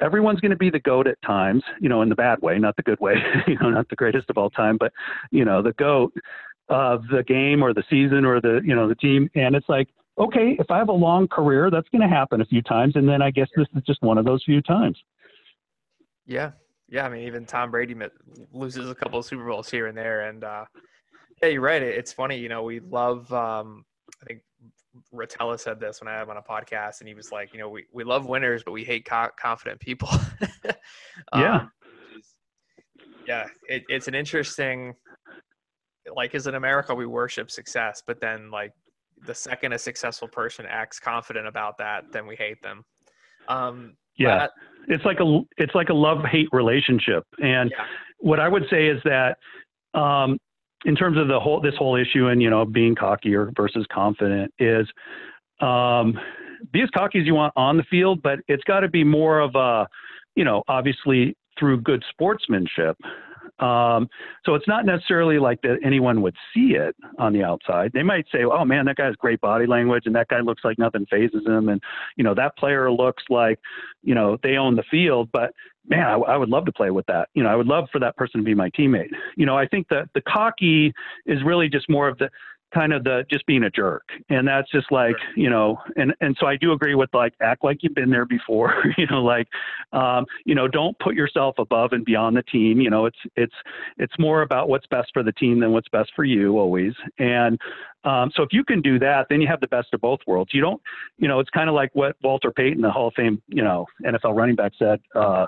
[SPEAKER 2] everyone's going to be the goat at times, you know, in the bad way, not the good way, you know, not the greatest of all time, but, you know, the goat of the game or the season or the, you know, the team. And it's like, okay, if I have a long career, that's going to happen a few times. And then I guess this is just one of those few times.
[SPEAKER 1] Yeah, yeah. I mean, even Tom Brady loses a couple of Super Bowls here and there, and uh, yeah, you're right. It's funny, you know. We love. Um, I think Rotella said this when I had him on a podcast, and he was like, you know, we, we love winners, but we hate co- confident people.
[SPEAKER 2] Yeah.
[SPEAKER 1] Um, is- yeah, it, it's an interesting. Like, as in America, we worship success, but then like the second a successful person acts confident about that, then we hate them. Um,
[SPEAKER 2] Yeah.
[SPEAKER 1] but-
[SPEAKER 2] It's like a, it's like a love hate relationship. And
[SPEAKER 1] yeah.
[SPEAKER 2] what I would say is that um, in terms of the whole this whole issue and you know being cocky or versus confident is um, be as cocky as you want on the field, but it's got to be more of a you know obviously through good sportsmanship. Um, so it's not necessarily like that anyone would see it on the outside. They might say, "Oh man, that guy has great body language, and that guy looks like nothing fazes him, and you know that player looks like you know they own the field." But man, I, I would love to play with that. You know, I would love for that person to be my teammate. You know, I think that the cocky is really just more of the kind of the just being a jerk, and that's just like you know, and and so I do agree with like act like you've been there before. you know, like um, you know, don't put yourself above and beyond the team. You know, it's it's it's more about what's best for the team than what's best for you always. And um, so if you can do that, then you have the best of both worlds. You don't, you know, it's kind of like what Walter Payton, the Hall of Fame, you know, NFL running back said. Uh,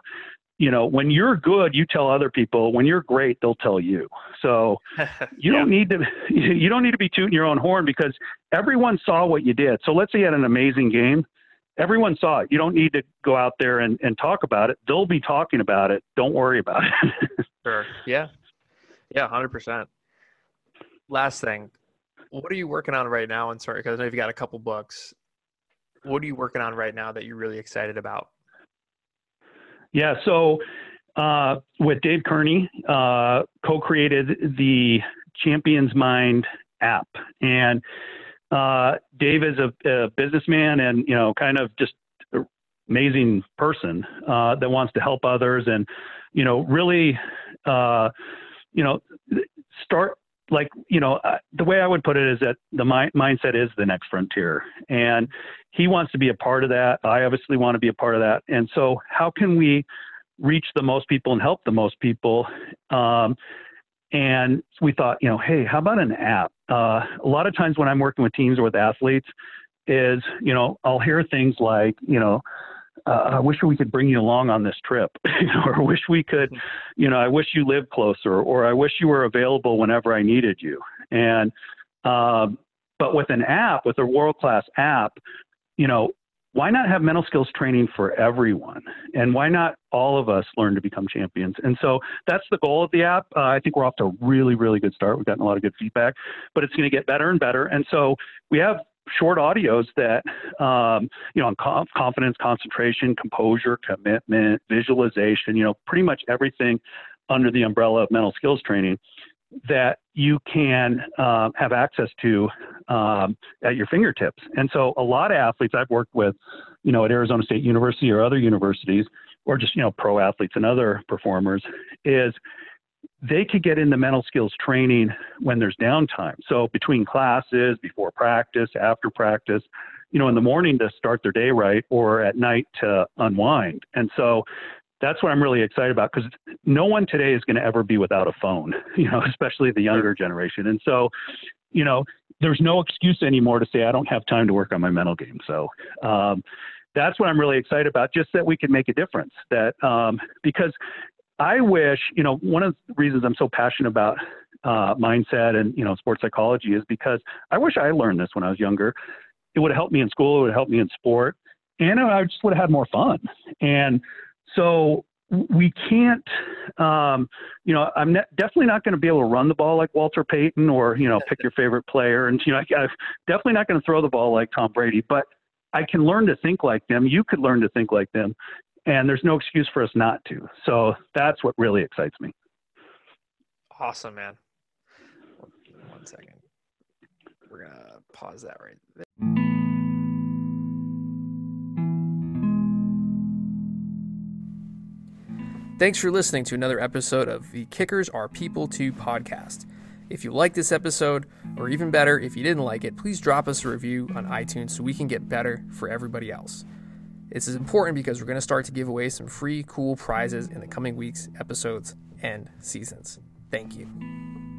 [SPEAKER 2] you know, when you're good, you tell other people. When you're great, they'll tell you. So you don't need to you don't need to be tooting your own horn because everyone saw what you did. So let's say you had an amazing game. Everyone saw it. You don't need to go out there and, and talk about it. They'll be talking about it. Don't worry about it.
[SPEAKER 1] Sure. Yeah. Yeah, hundred percent. Last thing, what are you working on right now? And sorry, because I know you've got a couple books. What are you working on right now that you're really excited about?
[SPEAKER 2] Yeah. So uh, with Dave Kearney, uh, co-created the Champions Mind app, and uh, Dave is a, a, businessman and you know kind of just amazing person uh, that wants to help others and you know really uh, you know start like you know uh, the way i would put it is that the mi- mindset is the next frontier and he wants to be a part of that. I obviously want to be a part of that. And so how can we reach the most people and help the most people? Um, and we thought you know hey how about an app? Uh, a lot of times when i'm working with teams or with athletes is you know i'll hear things like you know uh, I wish we could bring you along on this trip, or I wish we could, you know, I wish you lived closer, or I wish you were available whenever I needed you. And, um, but with an app, with a world class app, you know, why not have mental skills training for everyone? And why not all of us learn to become champions? And so that's the goal of the app. Uh, I think we're off to a really, really good start. We've gotten a lot of good feedback, but it's going to get better and better. And so we have short audios that, um, you know, on confidence, concentration, composure, commitment, visualization, you know, pretty much everything under the umbrella of mental skills training that you can um, have access to um, at your fingertips. And so a lot of athletes I've worked with, you know, at Arizona State University or other universities, or just, you know, pro athletes and other performers, is they could get into mental skills training when there's downtime. So between classes, before practice, after practice, you know, in the morning to start their day right or at night to unwind. And so that's what I'm really excited about because no one today is going to ever be without a phone, you know, especially the younger generation. And so, you know, there's no excuse anymore to say I don't have time to work on my mental game. So, um, that's what I'm really excited about, just that we can make a difference. That um, because I wish, you know, one of the reasons I'm so passionate about uh, mindset and, you know, sports psychology is because I wish I learned this when I was younger. It would have helped me in school, it would have helped me in sport, and I just would have had more fun. And so we can't, um, you know, I'm ne- definitely not going to be able to run the ball like Walter Payton or, you know, pick your favorite player. And, you know, I, I'm definitely not going to throw the ball like Tom Brady, but I can learn to think like them. You could learn to think like them and there's no excuse for us not to. So that's what really excites me.
[SPEAKER 1] Awesome, man. One second. We're going to pause that right there. Thanks for listening to another episode of the Kickers Are People Too podcast. If you like this episode, or even better, if you didn't like it, please drop us a review on iTunes so we can get better for everybody else. This is important because we're going to start to give away some free, cool prizes in the coming weeks, episodes, and seasons. Thank you.